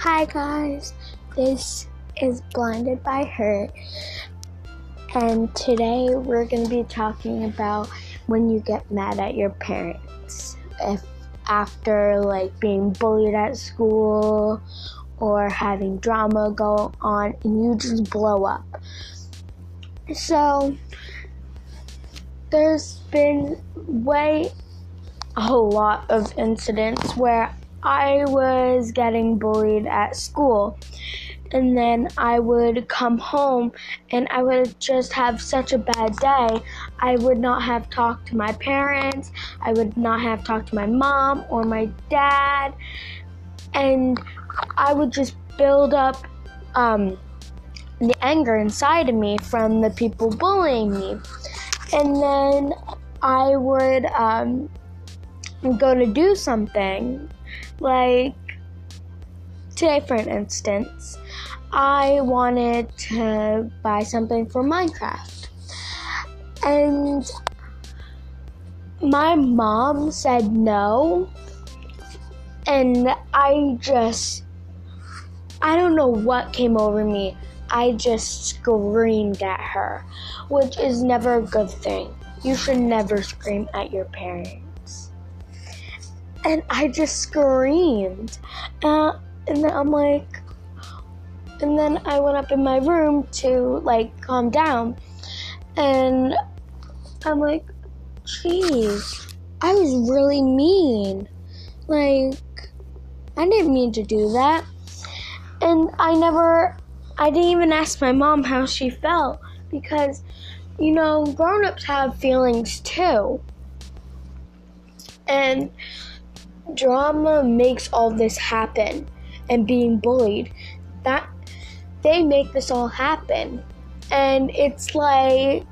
Hi guys, this is Blinded by Her, and today we're going to be talking about when you get mad at your parents. If after like being bullied at school or having drama go on and you just blow up. So, there's been way a lot of incidents where I was getting bullied at school. And then I would come home and I would just have such a bad day. I would not have talked to my parents. I would not have talked to my mom or my dad. And I would just build up um, the anger inside of me from the people bullying me. And then I would um, go to do something like today, for instance, I wanted to buy something for Minecraft. And my mom said no. And I just, I don't know what came over me. I just screamed at her, which is never a good thing. You should never scream at your parents and I just screamed. Uh, and then I'm like, and then I went up in my room to like calm down, and I'm like, jeez, I was really mean. Like, I didn't mean to do that. And I never, I didn't even ask my mom how she felt because, you know, grown ups have feelings too. And drama makes all this happen and being bullied that they make this all happen. And it's like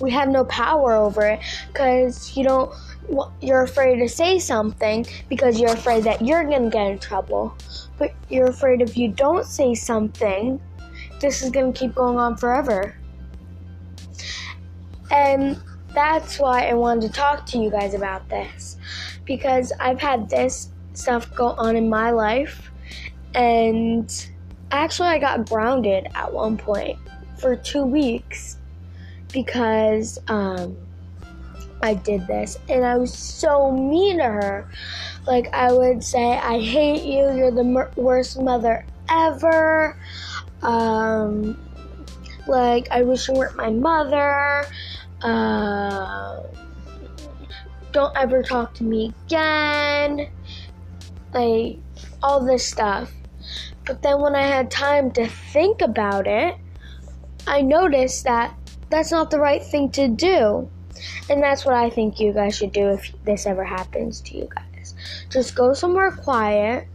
we have no power over it because you don't you're afraid to say something because you're afraid that you're gonna get in trouble. But you're afraid if you don't say something this is gonna keep going on forever. And that's why i wanted to talk to you guys about this because I've had this stuff go on in my life and actually I got grounded at one point for two weeks because um, I did this and I was so mean to her. Like I would say, I hate you, you're the worst mother ever. Um, like I wish you weren't my mother. Uh, don't ever talk to me again. Like, all this stuff. But then when I had time to think about it, I noticed that that's not the right thing to do. And that's what I think you guys should do if this ever happens to you guys. Just go somewhere quiet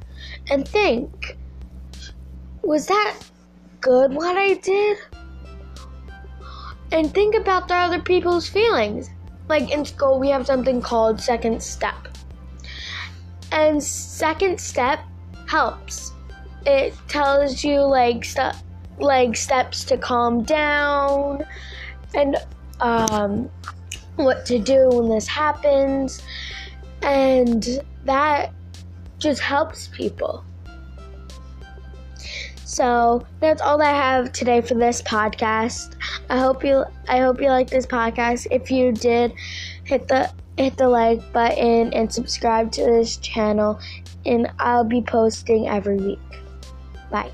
and think was that good what I did? And think about the other people's feelings like in school, we have something called second step. And second step helps. It tells you like like steps to calm down and um, what to do when this happens. And that just helps people. So that's all I have today for this podcast. I hope you I hope you like this podcast. If you did, hit the hit the like button and subscribe to this channel and I'll be posting every week. Bye.